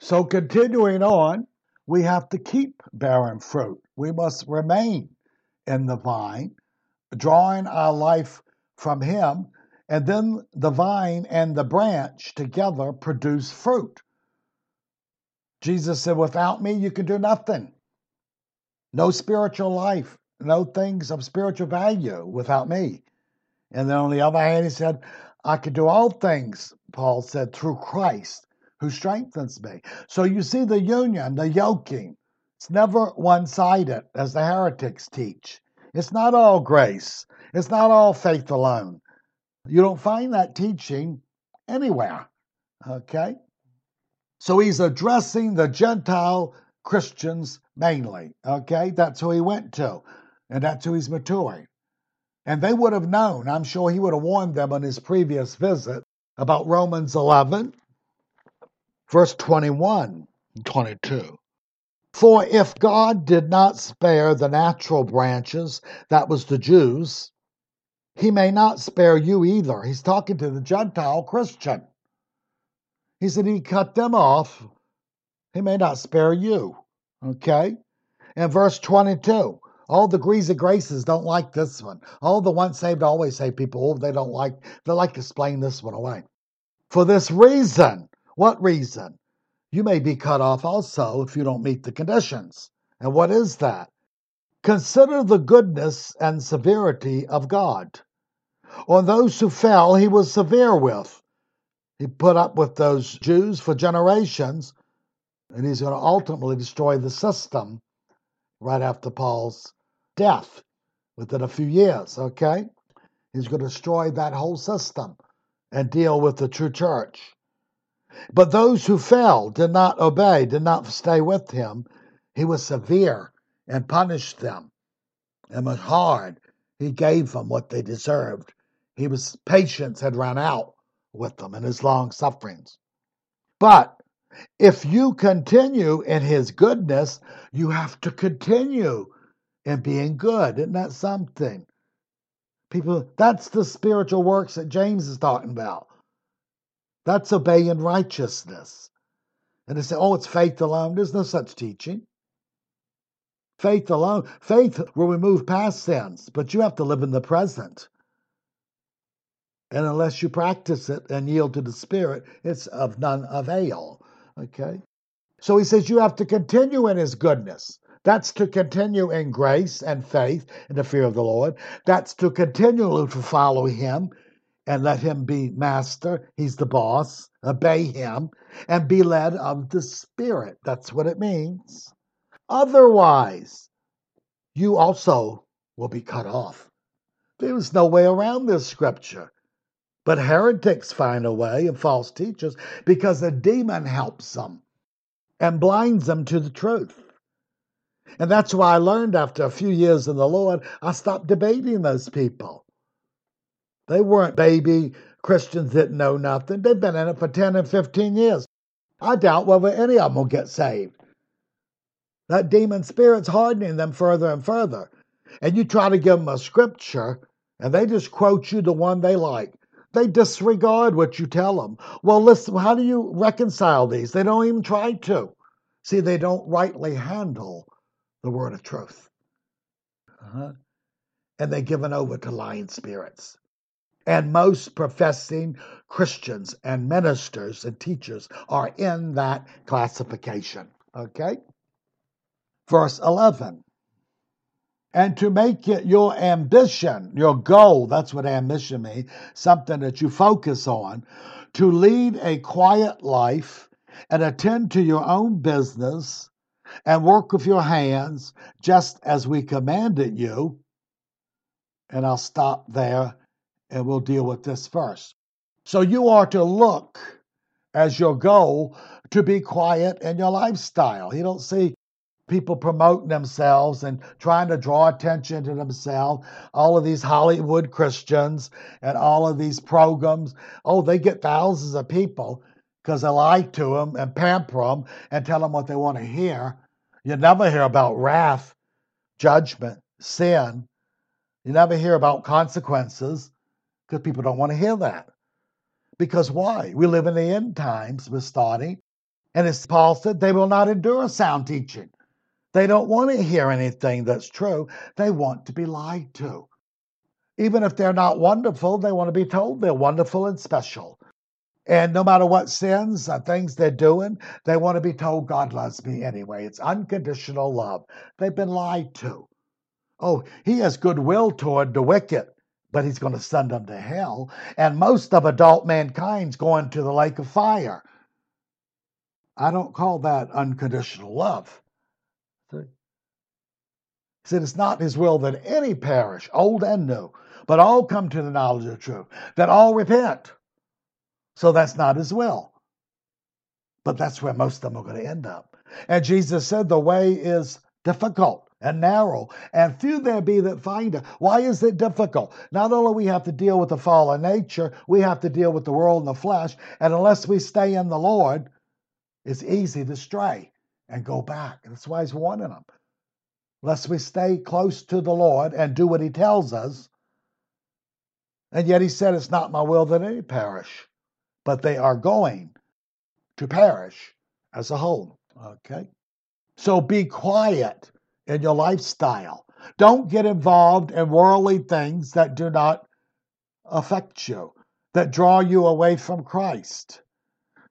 So, continuing on, we have to keep bearing fruit. We must remain in the vine, drawing our life from Him, and then the vine and the branch together produce fruit. Jesus said, Without me, you can do nothing. No spiritual life, no things of spiritual value without me. And then on the other hand, he said, I can do all things, Paul said, through Christ who strengthens me. So you see the union, the yoking. It's never one sided, as the heretics teach. It's not all grace, it's not all faith alone. You don't find that teaching anywhere. Okay? So he's addressing the Gentile Christians mainly. Okay? That's who he went to, and that's who he's maturing. And they would have known, I'm sure he would have warned them on his previous visit about Romans 11, verse 21 and 22. For if God did not spare the natural branches, that was the Jews, he may not spare you either. He's talking to the Gentile Christian. He said he cut them off. He may not spare you. Okay? And verse 22. All the degrees of graces don't like this one. All the once saved, always saved people, oh, they don't like, they like to explain this one away. For this reason, what reason? You may be cut off also if you don't meet the conditions. And what is that? Consider the goodness and severity of God. On those who fell, he was severe with. He put up with those Jews for generations, and he's going to ultimately destroy the system right after Paul's death within a few years, okay? He's going to destroy that whole system and deal with the true church. But those who fell did not obey, did not stay with him. He was severe and punished them and was hard. He gave them what they deserved. He was patience had run out with them in his long sufferings. But if you continue in his goodness, you have to continue in being good. Isn't that something? People, that's the spiritual works that James is talking about. That's obeying righteousness. And they say, oh, it's faith alone. There's no such teaching. Faith alone, faith will remove past sins, but you have to live in the present. And unless you practice it and yield to the Spirit, it's of none avail. Okay? So he says you have to continue in his goodness. That's to continue in grace and faith in the fear of the Lord. That's to continually to follow him and let him be master. He's the boss. Obey him and be led of the Spirit. That's what it means. Otherwise, you also will be cut off. There's no way around this scripture. But heretics find a way, and false teachers, because a demon helps them and blinds them to the truth. And that's why I learned after a few years in the Lord, I stopped debating those people. They weren't baby Christians that know nothing. They've been in it for 10 and 15 years. I doubt whether any of them will get saved. That demon spirit's hardening them further and further. And you try to give them a scripture, and they just quote you the one they like. They disregard what you tell them. Well, listen, how do you reconcile these? They don't even try to. See, they don't rightly handle the word of truth. Uh-huh. And they're given over to lying spirits. And most professing Christians and ministers and teachers are in that classification. Okay? Verse 11 and to make it your ambition, your goal. That's what ambition means something that you focus on to lead a quiet life and attend to your own business and work with your hands just as we commanded you. And I'll stop there and we'll deal with this first. So you are to look as your goal to be quiet in your lifestyle. You don't see people promoting themselves and trying to draw attention to themselves. All of these Hollywood Christians and all of these programs, oh, they get thousands of people because they lie to them and pamper them and tell them what they want to hear. You never hear about wrath, judgment, sin. You never hear about consequences because people don't want to hear that. Because why? We live in the end times, we're starting, And as Paul said, they will not endure sound teaching. They don't want to hear anything that's true. They want to be lied to. Even if they're not wonderful, they want to be told they're wonderful and special. And no matter what sins or things they're doing, they want to be told God loves me anyway. It's unconditional love. They've been lied to. Oh, he has goodwill toward the wicked, but he's going to send them to hell. And most of adult mankind's going to the lake of fire. I don't call that unconditional love. See? He said it's not his will that any perish, old and new, but all come to the knowledge of the truth, that all repent. So that's not his will. But that's where most of them are going to end up. And Jesus said the way is difficult and narrow, and few there be that find it. Why is it difficult? Not only we have to deal with the fallen nature, we have to deal with the world and the flesh, and unless we stay in the Lord, it's easy to stray and go back. That's why he's warning them. Lest we stay close to the Lord and do what he tells us. And yet he said, It's not my will that any perish, but they are going to perish as a whole. Okay? So be quiet in your lifestyle. Don't get involved in worldly things that do not affect you, that draw you away from Christ.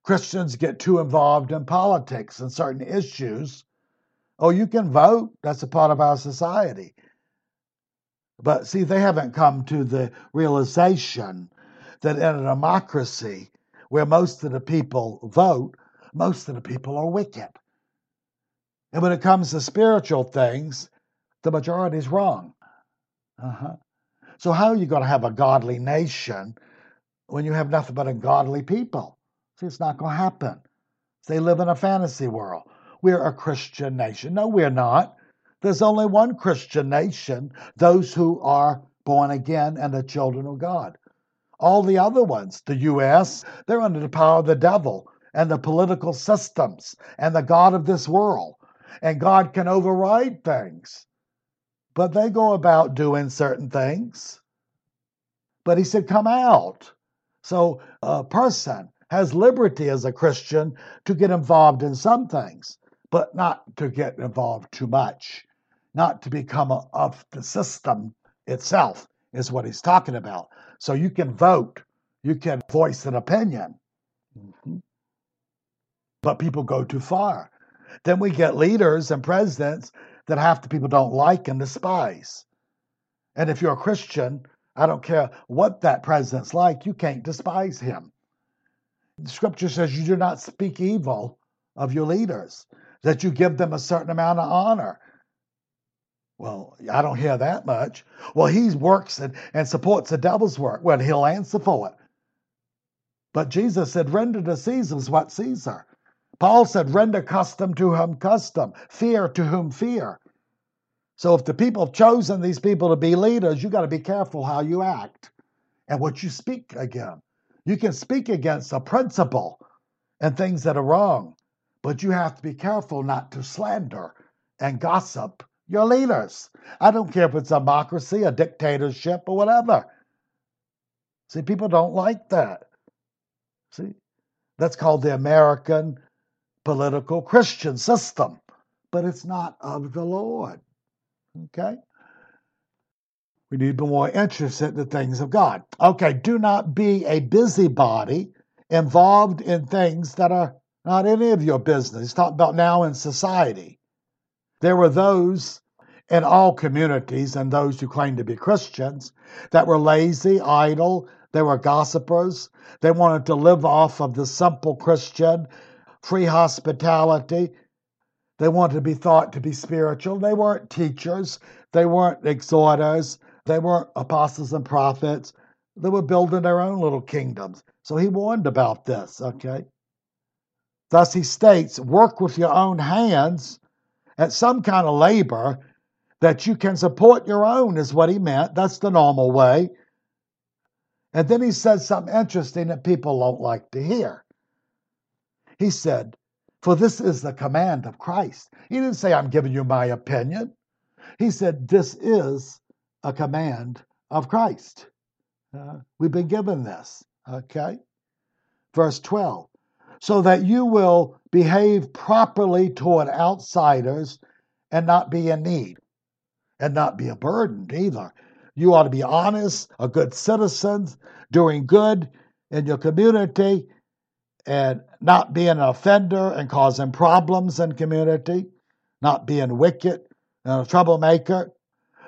Christians get too involved in politics and certain issues. Oh, you can vote, that's a part of our society. But see, they haven't come to the realization that in a democracy where most of the people vote, most of the people are wicked. And when it comes to spiritual things, the majority is wrong. Uh-huh. So, how are you going to have a godly nation when you have nothing but ungodly people? See, it's not going to happen. They live in a fantasy world. We're a Christian nation. No, we're not. There's only one Christian nation, those who are born again and the children of God. All the other ones, the U.S., they're under the power of the devil and the political systems and the God of this world and God can override things. But they go about doing certain things. But he said, Come out. So a person has liberty as a Christian to get involved in some things, but not to get involved too much, not to become a, of the system itself, is what he's talking about. So you can vote, you can voice an opinion, mm-hmm. but people go too far. Then we get leaders and presidents that half the people don't like and despise. And if you're a Christian, I don't care what that president's like, you can't despise him. The scripture says you do not speak evil of your leaders, that you give them a certain amount of honor. Well, I don't hear that much. Well, he works and, and supports the devil's work. Well, he'll answer for it. But Jesus said, render to Caesar's what Caesar. Paul said, render custom to whom custom, fear to whom fear. So if the people have chosen these people to be leaders, you got to be careful how you act and what you speak again. You can speak against a principle and things that are wrong, but you have to be careful not to slander and gossip your leaders. I don't care if it's a democracy, a dictatorship, or whatever. See, people don't like that. See, that's called the American political Christian system, but it's not of the Lord. Okay? We need to be more interested in the things of God. Okay, do not be a busybody involved in things that are not any of your business. Talk about now in society. There were those in all communities and those who claimed to be Christians that were lazy, idle, they were gossipers. They wanted to live off of the simple Christian free hospitality. They wanted to be thought to be spiritual. They weren't teachers, they weren't exhorters, they weren't apostles and prophets. They were building their own little kingdoms. So he warned about this, okay? Thus he states, work with your own hands at some kind of labor that you can support your own, is what he meant. That's the normal way. And then he says something interesting that people don't like to hear. He said, For this is the command of Christ. He didn't say, I'm giving you my opinion. He said, This is a command of Christ. Uh, we've been given this. Okay? Verse 12 so that you will behave properly toward outsiders and not be in need and not be a burden either. You ought to be honest, a good citizen, doing good in your community, and not being an offender and causing problems in community, not being wicked and a troublemaker.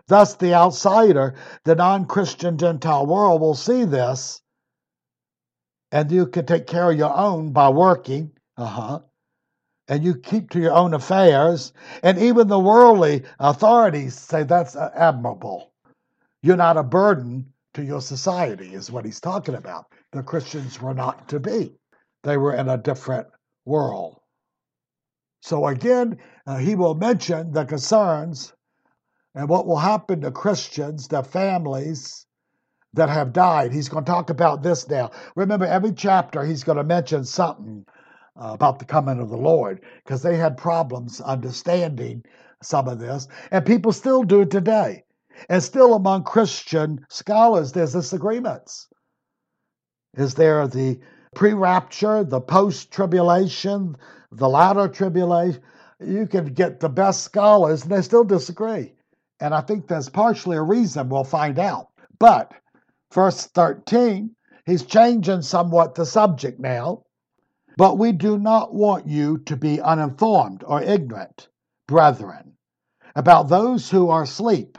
Thus, the outsider, the non Christian Gentile world, will see this, and you can take care of your own by working. Uh huh. And you keep to your own affairs, and even the worldly authorities say that's admirable. You're not a burden to your society, is what he's talking about. The Christians were not to be, they were in a different world. So again, uh, he will mention the concerns and what will happen to Christians, the families that have died. He's going to talk about this now. Remember, every chapter he's going to mention something uh, about the coming of the Lord because they had problems understanding some of this, and people still do it today. And still among Christian scholars, there's disagreements. Is there the pre rapture, the post tribulation, the latter tribulation? You can get the best scholars, and they still disagree. And I think there's partially a reason we'll find out. But verse 13, he's changing somewhat the subject now. But we do not want you to be uninformed or ignorant, brethren, about those who are asleep,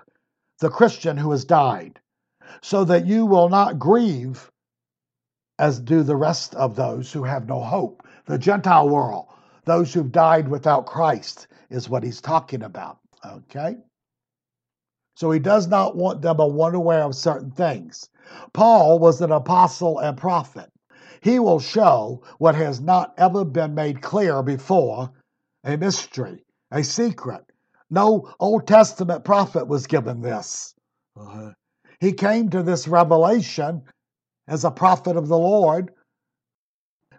the Christian who has died, so that you will not grieve as do the rest of those who have no hope. The Gentile world, those who've died without Christ, is what he's talking about. Okay? So he does not want them unaware of certain things. Paul was an apostle and prophet. He will show what has not ever been made clear before a mystery, a secret. No Old Testament prophet was given this. Uh-huh. He came to this revelation as a prophet of the Lord.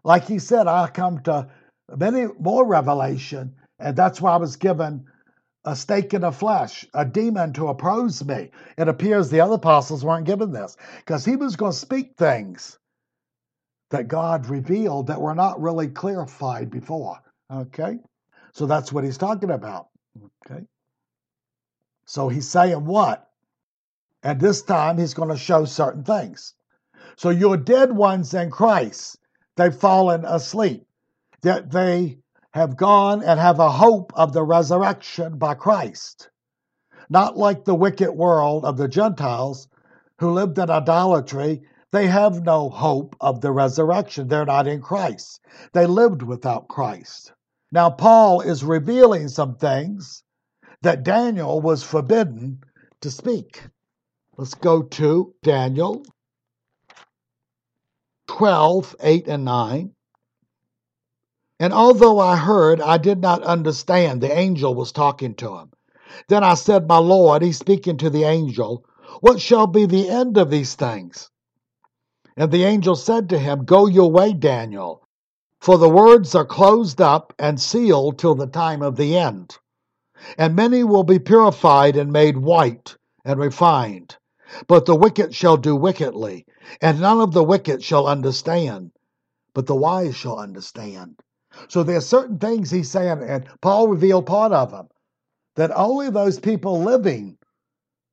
Like he said, I come to many more revelation, and that's why I was given a stake in the flesh, a demon to oppose me. It appears the other apostles weren't given this because he was going to speak things that God revealed that were not really clarified before. Okay? So that's what he's talking about. Okay? So he's saying what? And this time he's going to show certain things. So your dead ones in Christ, they've fallen asleep. That they have gone and have a hope of the resurrection by Christ. Not like the wicked world of the Gentiles who lived in idolatry, they have no hope of the resurrection. They're not in Christ. They lived without Christ. Now, Paul is revealing some things that Daniel was forbidden to speak. Let's go to Daniel 12, 8 and 9. And although I heard, I did not understand. The angel was talking to him. Then I said, My Lord, he's speaking to the angel, what shall be the end of these things? And the angel said to him, Go your way, Daniel, for the words are closed up and sealed till the time of the end. And many will be purified and made white and refined. But the wicked shall do wickedly, and none of the wicked shall understand, but the wise shall understand. So there are certain things he's saying, and Paul revealed part of them, that only those people living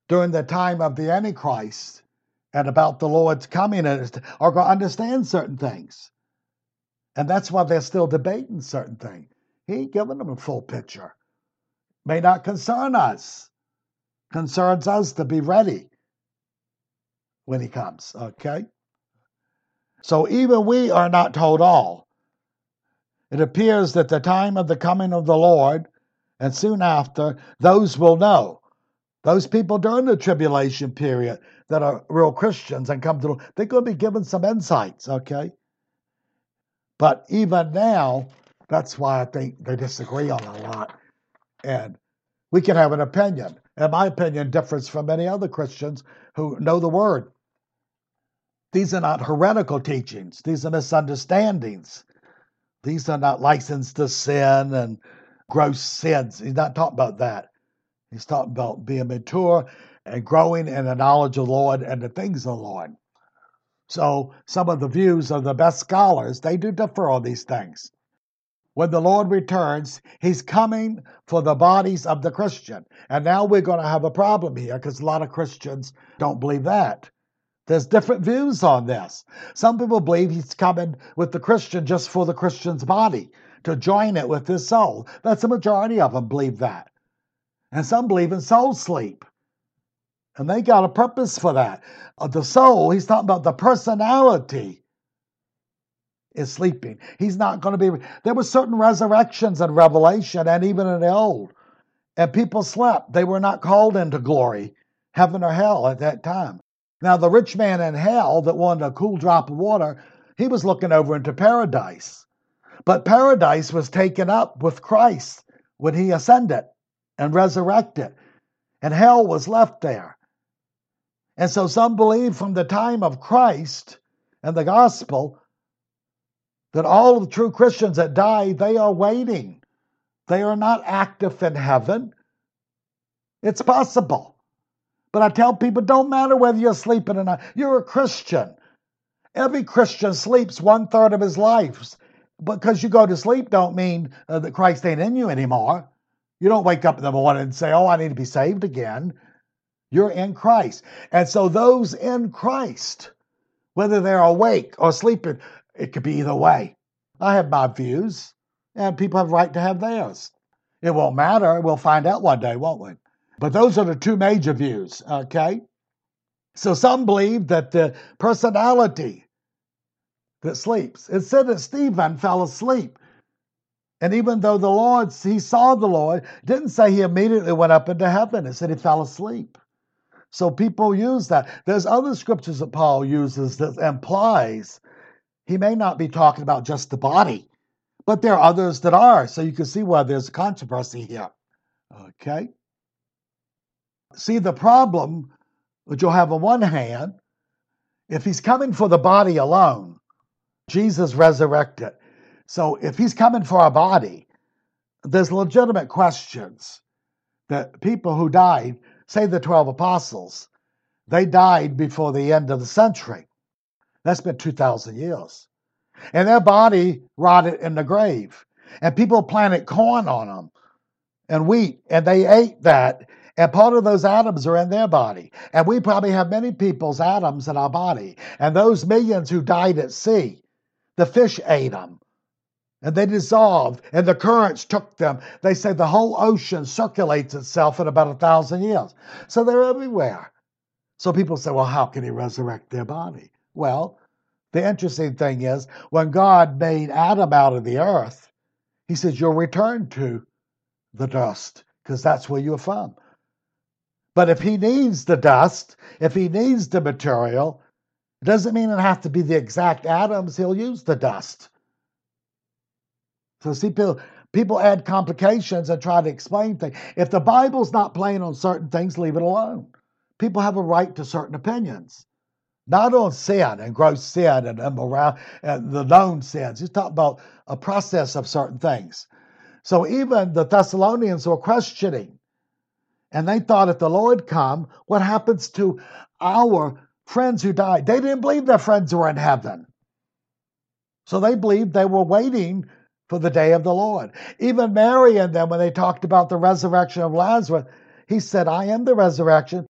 during the time of the Antichrist and about the Lord's coming are going to understand certain things. And that's why they're still debating certain things. He ain't giving them a full picture. May not concern us. Concerns us to be ready when he comes, okay? So even we are not told all it appears that the time of the coming of the Lord, and soon after, those will know. Those people during the tribulation period that are real Christians and come to, the they're going to be given some insights, okay? But even now, that's why I think they disagree on a lot. And we can have an opinion. And my opinion differs from many other Christians who know the word. These are not heretical teachings, these are misunderstandings. These are not licensed to sin and gross sins. He's not talking about that. He's talking about being mature and growing in the knowledge of the Lord and the things of the Lord. So some of the views of the best scholars, they do differ on these things. When the Lord returns, he's coming for the bodies of the Christian. And now we're going to have a problem here because a lot of Christians don't believe that. There's different views on this. Some people believe he's coming with the Christian just for the Christian's body, to join it with his soul. That's the majority of them believe that. And some believe in soul sleep. And they got a purpose for that. Uh, the soul, he's talking about the personality is sleeping. He's not going to be. There were certain resurrections in Revelation and even in the Old. And people slept. They were not called into glory, heaven or hell at that time. Now, the rich man in hell that wanted a cool drop of water, he was looking over into paradise. But paradise was taken up with Christ when he ascended and resurrected, and hell was left there. And so some believe from the time of Christ and the gospel that all of the true Christians that die, they are waiting. They are not active in heaven. It's possible. But I tell people, don't matter whether you're sleeping or not. You're a Christian. Every Christian sleeps one third of his life. Because you go to sleep, don't mean uh, that Christ ain't in you anymore. You don't wake up in the morning and say, "Oh, I need to be saved again." You're in Christ, and so those in Christ, whether they're awake or sleeping, it could be either way. I have my views, and people have right to have theirs. It won't matter. We'll find out one day, won't we? But those are the two major views, okay? So some believe that the personality that sleeps. It said that Stephen fell asleep. And even though the Lord, he saw the Lord, didn't say he immediately went up into heaven. It said he fell asleep. So people use that. There's other scriptures that Paul uses that implies he may not be talking about just the body, but there are others that are. So you can see why there's a controversy here. Okay? See, the problem that you'll have on one hand, if he's coming for the body alone, Jesus resurrected. So if he's coming for a body, there's legitimate questions that people who died, say the 12 apostles, they died before the end of the century. That's been 2,000 years. And their body rotted in the grave. And people planted corn on them and wheat, and they ate that. And part of those atoms are in their body. And we probably have many people's atoms in our body. And those millions who died at sea, the fish ate them. And they dissolved, and the currents took them. They say the whole ocean circulates itself in about a thousand years. So they're everywhere. So people say, well, how can he resurrect their body? Well, the interesting thing is, when God made Adam out of the earth, he says, You'll return to the dust, because that's where you're from. But if he needs the dust, if he needs the material, it doesn't mean it has to be the exact atoms. He'll use the dust. So see, people, people add complications and try to explain things. If the Bible's not playing on certain things, leave it alone. People have a right to certain opinions not on sin and gross sin and and the known sins. He's talking about a process of certain things. So even the Thessalonians were questioning, and they thought if the Lord come, what happens to our friends who died? They didn't believe their friends were in heaven. So they believed they were waiting for the day of the Lord. Even Mary and them, when they talked about the resurrection of Lazarus, he said, I am the resurrection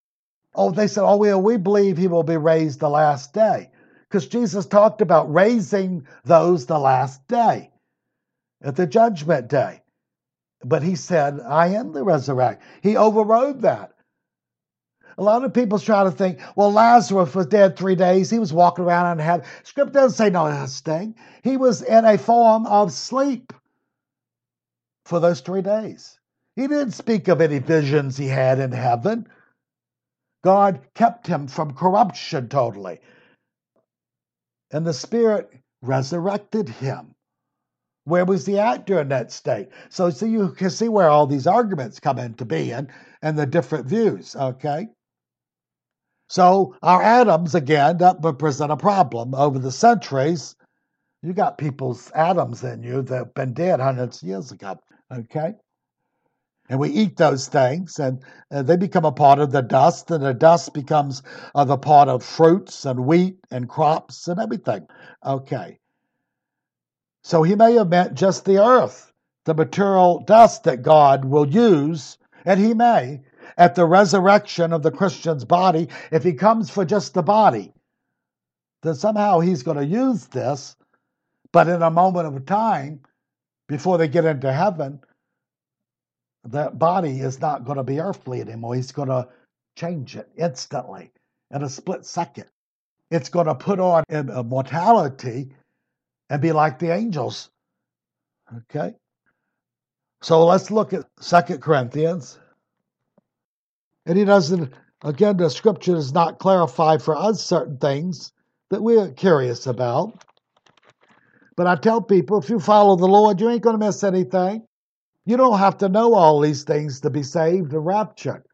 Oh, they said, oh, we, we believe he will be raised the last day. Because Jesus talked about raising those the last day, at the judgment day. But he said, I am the resurrection. He overrode that. A lot of people try to think, well, Lazarus was dead three days. He was walking around and had. Script doesn't say no such thing. He was in a form of sleep for those three days. He didn't speak of any visions he had in heaven. God kept him from corruption totally. And the Spirit resurrected him. Where was the at during that state? So, so you can see where all these arguments come into being and the different views, okay? So our atoms, again, that present a problem. Over the centuries, you got people's atoms in you that have been dead hundreds of years ago, okay? And we eat those things, and uh, they become a part of the dust, and the dust becomes uh, the part of fruits and wheat and crops and everything. Okay. So he may have meant just the earth, the material dust that God will use, and he may at the resurrection of the Christian's body, if he comes for just the body, then somehow he's going to use this, but in a moment of time, before they get into heaven, that body is not going to be earthly anymore. He's going to change it instantly in a split second. It's going to put on immortality and be like the angels. Okay? So let's look at Second Corinthians and he doesn't, again, the scripture does not clarify for us certain things that we're curious about. But I tell people if you follow the Lord, you ain't going to miss anything. You don't have to know all these things to be saved and raptured.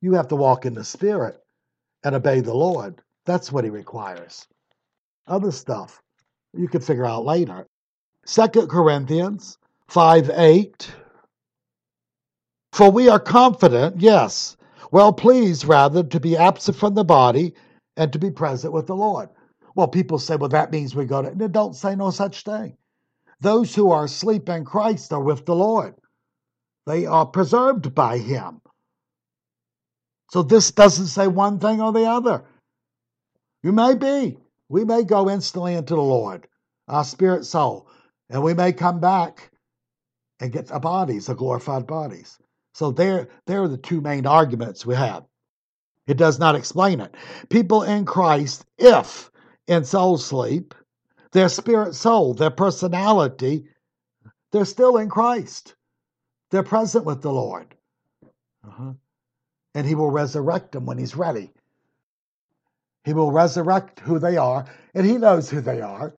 You have to walk in the Spirit and obey the Lord. That's what He requires. Other stuff you can figure out later. Second Corinthians 5 8. For we are confident, yes, well pleased rather to be absent from the body and to be present with the Lord. Well, people say, well, that means we go to. No, don't say no such thing. Those who are asleep in Christ are with the Lord, they are preserved by Him. So this doesn't say one thing or the other. You may be. We may go instantly into the Lord, our spirit soul, and we may come back and get our bodies, our glorified bodies. So there, there are the two main arguments we have. It does not explain it. People in Christ, if in soul sleep, their spirit soul, their personality, they're still in Christ. They're present with the Lord. Uh-huh. And He will resurrect them when He's ready. He will resurrect who they are, and He knows who they are.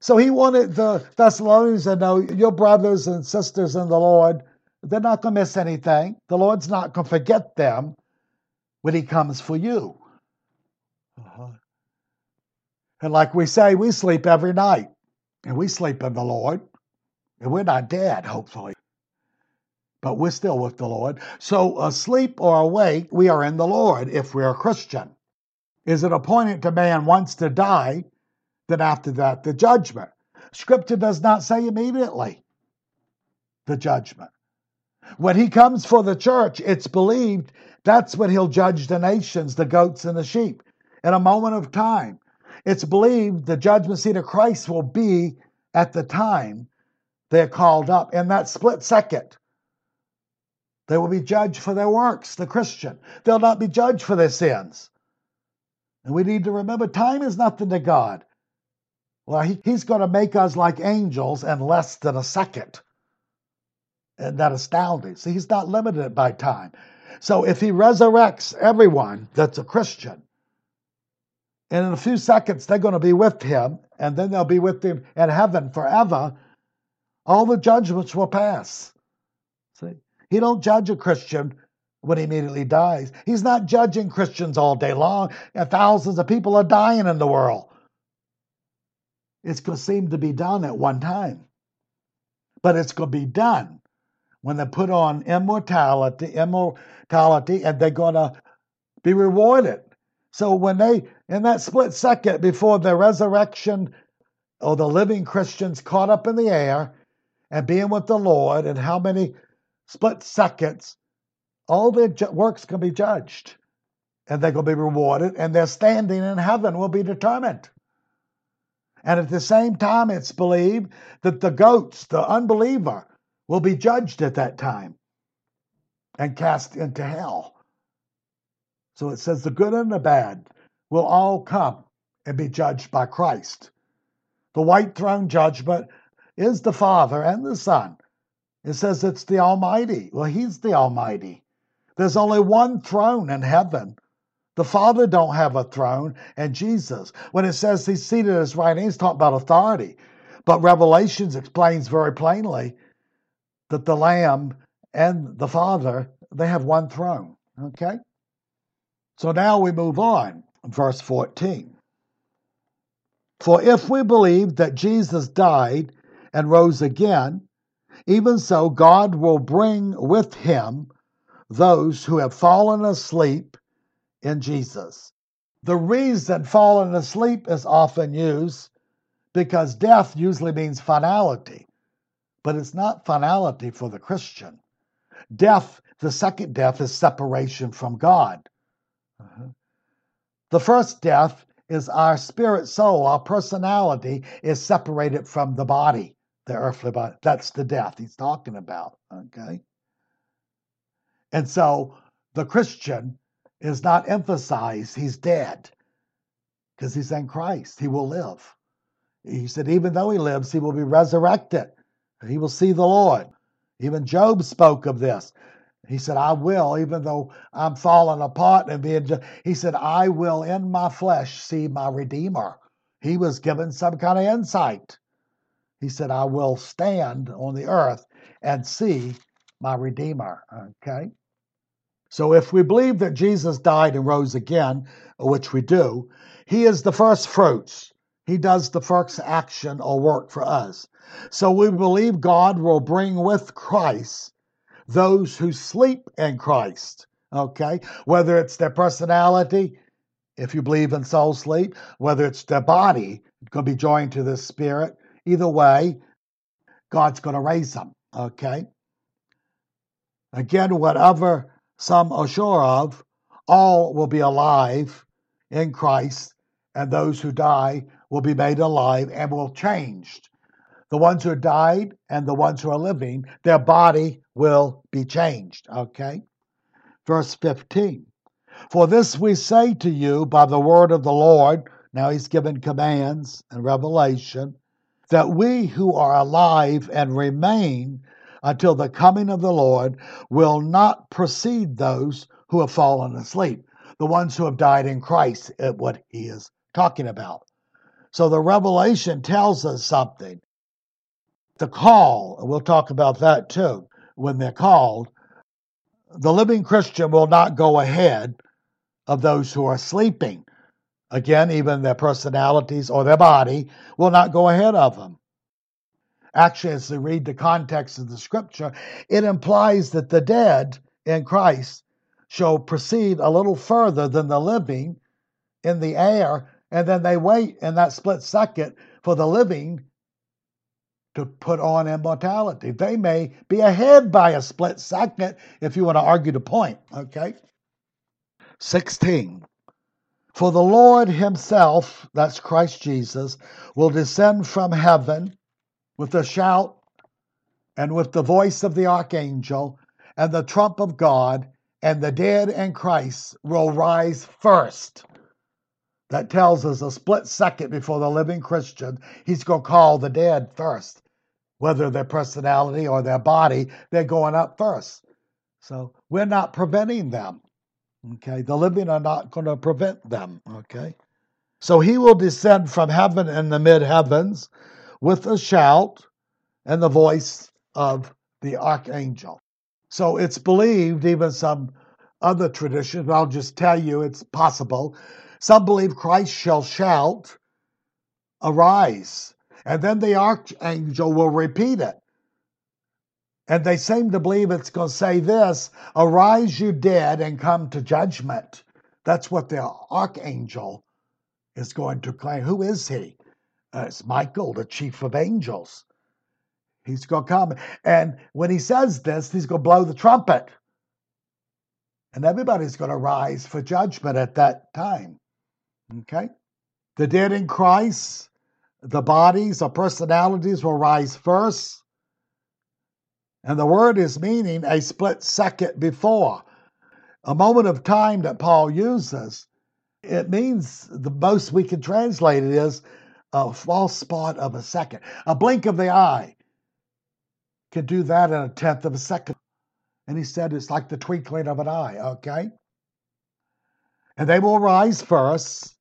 So He wanted the Thessalonians to know, your brothers and sisters in the Lord, they're not going to miss anything. The Lord's not going to forget them when He comes for you. Uh-huh. And like we say, we sleep every night, and we sleep in the Lord, and we're not dead, hopefully. But we're still with the Lord. So, asleep or awake, we are in the Lord if we're a Christian. Is it appointed to man once to die, then after that, the judgment? Scripture does not say immediately the judgment. When he comes for the church, it's believed that's when he'll judge the nations, the goats and the sheep, in a moment of time. It's believed the judgment seat of Christ will be at the time they're called up. In that split second, they will be judged for their works, the Christian. They'll not be judged for their sins. And we need to remember time is nothing to God. Well, he, He's going to make us like angels in less than a second and that astounding. See, he's not limited by time. So if he resurrects everyone that's a Christian, and in a few seconds they're going to be with him, and then they'll be with him in heaven forever, all the judgments will pass. See? He don't judge a Christian when he immediately dies. He's not judging Christians all day long, and thousands of people are dying in the world. It's going to seem to be done at one time. But it's going to be done when they put on immortality, immortality, and they're going to be rewarded. So when they, in that split second before the resurrection, or the living Christians caught up in the air and being with the Lord, and how many split seconds, all their works can be judged, and going to be rewarded, and their standing in heaven will be determined. And at the same time, it's believed that the goats, the unbeliever, will be judged at that time and cast into hell. So it says the good and the bad will all come and be judged by Christ. The white throne judgment is the Father and the Son. It says it's the Almighty. Well, He's the Almighty. There's only one throne in heaven. The Father don't have a throne, and Jesus, when it says He's seated at His right hand, He's talking about authority. But Revelations explains very plainly that the Lamb and the Father, they have one throne. Okay? So now we move on. Verse 14. For if we believe that Jesus died and rose again, even so, God will bring with him those who have fallen asleep in Jesus. The reason fallen asleep is often used because death usually means finality, but it's not finality for the Christian. Death, the second death, is separation from God. Uh-huh. The first death is our spirit soul, our personality is separated from the body, the earthly body. That's the death he's talking about. Okay. And so the Christian is not emphasized, he's dead because he's in Christ. He will live. He said, even though he lives, he will be resurrected. He will see the Lord. Even Job spoke of this. He said, I will, even though I'm falling apart and being, he said, I will in my flesh see my Redeemer. He was given some kind of insight. He said, I will stand on the earth and see my Redeemer. Okay? So if we believe that Jesus died and rose again, which we do, he is the first fruits. He does the first action or work for us. So we believe God will bring with Christ those who sleep in Christ. Okay? Whether it's their personality, if you believe in soul sleep, whether it's their body, going to be joined to the spirit. Either way, God's going to raise them. Okay? Again, whatever some are sure of, all will be alive in Christ, and those who die will be made alive and will changed. The ones who died and the ones who are living, their body will be changed. Okay? Verse 15. For this we say to you by the word of the Lord. Now he's given commands and revelation that we who are alive and remain until the coming of the Lord will not precede those who have fallen asleep, the ones who have died in Christ, at what he is talking about. So the revelation tells us something. The call, and we'll talk about that too, when they're called, the living Christian will not go ahead of those who are sleeping. Again, even their personalities or their body will not go ahead of them. Actually, as they read the context of the scripture, it implies that the dead in Christ shall proceed a little further than the living in the air, and then they wait in that split second for the living to put on immortality. They may be ahead by a split second if you want to argue the point, okay? 16. For the Lord Himself, that's Christ Jesus, will descend from heaven with a shout and with the voice of the archangel and the trump of God, and the dead in Christ will rise first. That tells us a split second before the living Christian, he's going to call the dead first. Whether their personality or their body, they're going up first. So we're not preventing them. Okay, the living are not going to prevent them. Okay, so he will descend from heaven in the mid heavens with a shout and the voice of the archangel. So it's believed, even some other traditions, I'll just tell you it's possible. Some believe Christ shall shout, Arise. And then the archangel will repeat it. And they seem to believe it's going to say this Arise, you dead, and come to judgment. That's what the archangel is going to claim. Who is he? Uh, it's Michael, the chief of angels. He's going to come. And when he says this, he's going to blow the trumpet. And everybody's going to rise for judgment at that time. Okay? The dead in Christ, the bodies or personalities will rise first. And the word is meaning a split second before. A moment of time that Paul uses, it means the most we can translate it is a false spot of a second. A blink of the eye can do that in a tenth of a second. And he said it's like the twinkling of an eye, okay? And they will rise first,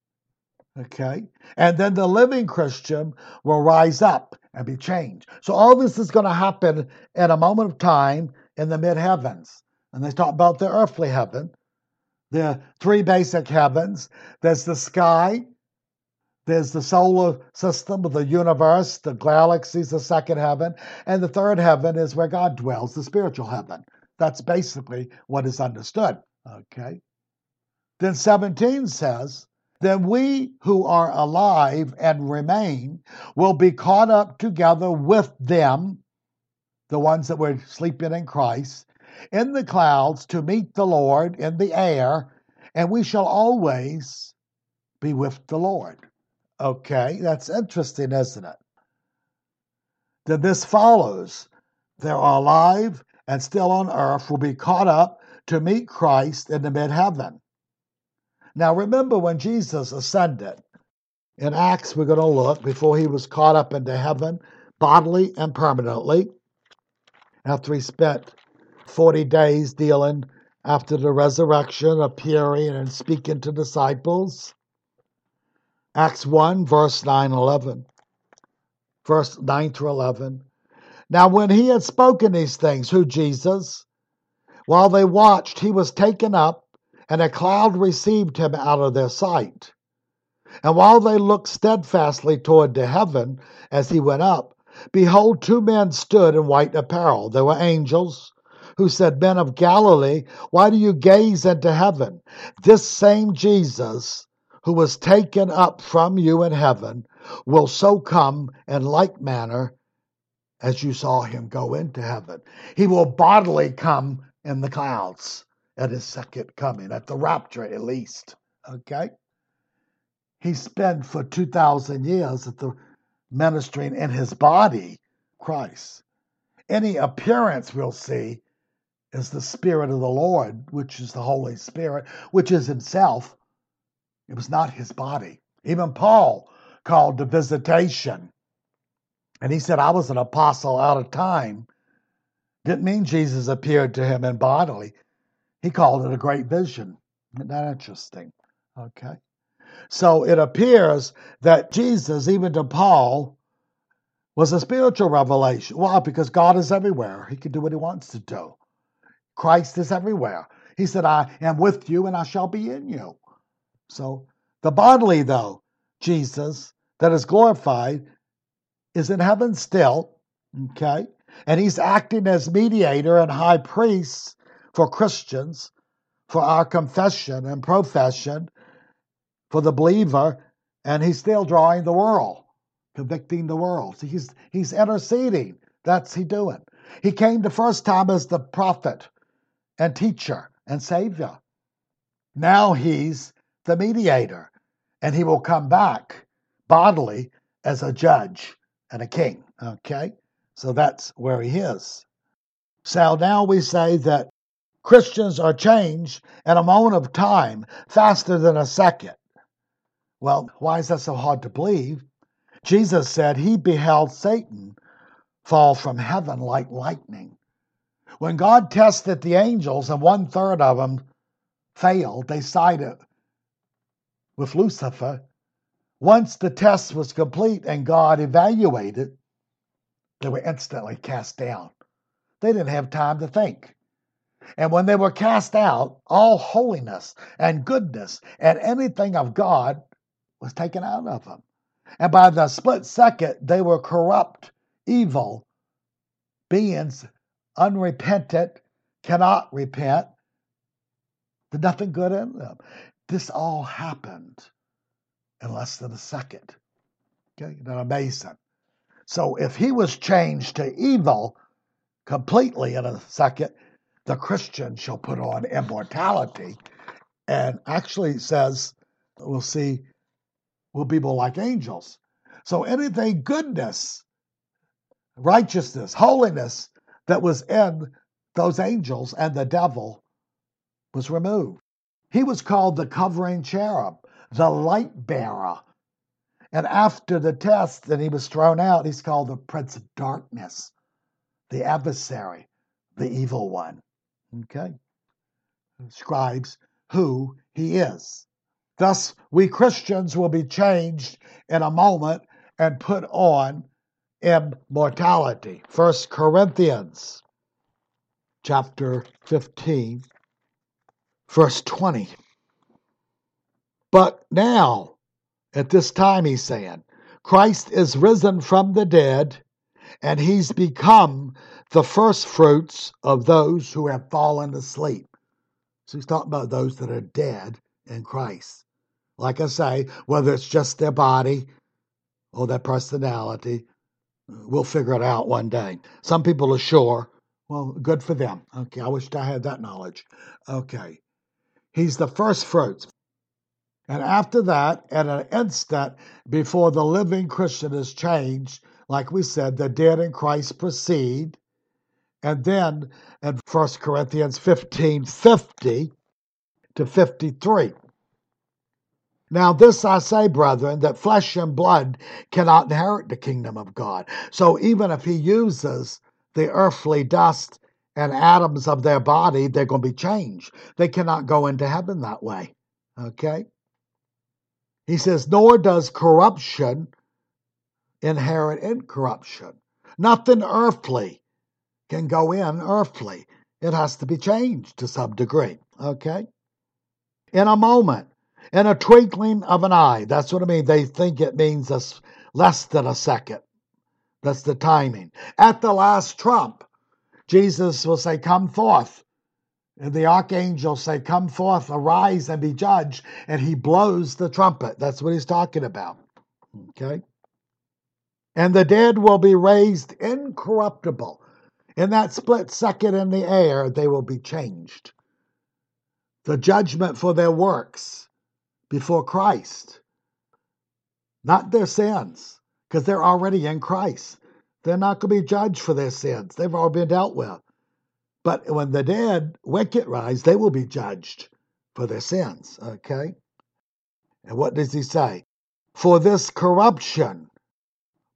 okay? And then the living Christian will rise up and be changed. So all this is going to happen in a moment of time in the mid heavens. And they talk about the earthly heaven, the three basic heavens. There's the sky, There's the solar system of the universe, the galaxies, the second heaven, and the third heaven is where God dwells, the spiritual heaven. That's basically what is understood. Okay. Then 17 says, Then we who are alive and remain will be caught up together with them, the ones that were sleeping in Christ, in the clouds to meet the Lord in the air, and we shall always be with the Lord. Okay, that's interesting, isn't it? Then this follows. They are alive and still on earth will be caught up to meet Christ in the mid heaven. Now, remember when Jesus ascended in Acts, we're going to look before he was caught up into heaven bodily and permanently, after he spent 40 days dealing after the resurrection, appearing and speaking to disciples. Acts 1, verse 9 11. Verse 9 to 11. Now, when he had spoken these things, who Jesus, while they watched, he was taken up, and a cloud received him out of their sight. And while they looked steadfastly toward the heaven as he went up, behold, two men stood in white apparel. They were angels who said, Men of Galilee, why do you gaze into heaven? This same Jesus who was taken up from you in heaven will so come in like manner as you saw him go into heaven. He will bodily come in the clouds at his second coming, at the rapture at least. Okay? He spent for 2,000 years at the ministering in his body, Christ. Any appearance we'll see is the Spirit of the Lord, which is the Holy Spirit, which is himself it was not his body. Even Paul called the visitation. And he said, I was an apostle out of time. Didn't mean Jesus appeared to him in bodily. He called it a great vision. Isn't that interesting? Okay. So it appears that Jesus, even to Paul, was a spiritual revelation. Why? Because God is everywhere. He can do what he wants to do. Christ is everywhere. He said, I am with you and I shall be in you. So the bodily, though, Jesus, that is glorified, is in heaven still, okay? And he's acting as mediator and high priest for Christians, for our confession and profession, for the believer, and he's still drawing the world, convicting the world. He's he's interceding. That's he doing. He came the first time as the prophet and teacher and savior. Now he's the mediator, and he will come back bodily as a judge and a king. Okay? So that's where he is. So now we say that Christians are changed in a moment of time faster than a second. Well, why is that so hard to believe? Jesus said he beheld Satan fall from heaven like lightning. When God tested the angels and one third of them failed, they sided with Lucifer, once the test was complete and God evaluated, they were instantly cast down. They didn't have time to think. And when they were cast out, all holiness and goodness and anything of God was taken out of them. And by the split second, they were corrupt, evil beings, unrepentant, cannot repent. There's nothing good in them. This all happened in less than a second. Okay, isn't that amazing? So if he was changed to evil completely in a second, the Christian shall put on immortality. And actually says, we'll see, we'll be more like angels. So anything goodness, righteousness, holiness that was in those angels and the devil was removed. He was called the covering cherub, the light bearer. And after the test and he was thrown out, he's called the prince of darkness, the adversary, the evil one. Okay? Describes who he is. Thus, we Christians will be changed in a moment and put on immortality. First Corinthians chapter 15 Verse 20. But now At this time, he's saying, Christ is risen from the dead, and he's become the first fruits of those who have fallen asleep. So he's talking about those that are dead in Christ. Like I say, whether it's just their body or their personality, we'll figure it out one day. Some people are sure. Well, good for them. Okay, I wish I had that knowledge. Okay. He's the first fruits. And after that, at an instant before the living Christian is changed, like we said, the dead in Christ proceed. And then in 1 Corinthians 15 50 to 53. Now, this I say, brethren, that flesh and blood cannot inherit the kingdom of God. So, even if he uses the earthly dust and atoms of their body, they're going to be changed. They cannot go into heaven that way. Okay? He says, nor does corruption inherit incorruption. Nothing earthly can go in earthly. It has to be changed to some degree. Okay? In a moment, in a twinkling of an eye. That's what I mean. They think it means a, less than a second. That's the timing. At the last trump, Jesus will say, Come forth. And the archangel say, Come forth, arise and be judged. And he blows the trumpet. That's what he's talking about. Okay? And the dead will be raised incorruptible. In that split second in the air, they will be changed. The judgment for their works before Christ, not their sins, because they're already in Christ. They're not going to be judged for their sins, they've all been dealt with. But when the dead, wicked rise, they will be judged for their sins. Okay? And what does he say? For this corruption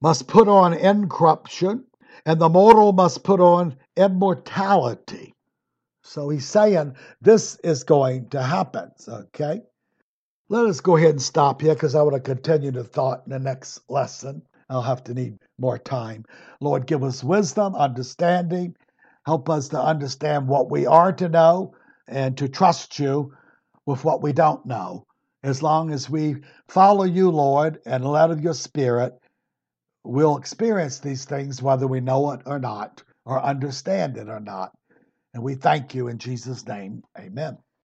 must put on incorruption, and the mortal must put on immortality. So he's saying this is going to happen. Okay? Let us go ahead and stop here because I want to continue the thought in the next lesson. I'll have to need more time. Lord, give us wisdom, understanding. Help us to understand what we are to know and to trust you with what we don't know. As long as we follow you, Lord, and let of your Spirit, we'll experience these things whether we know it or not, or understand it or not. And we thank you in Jesus' name. Amen.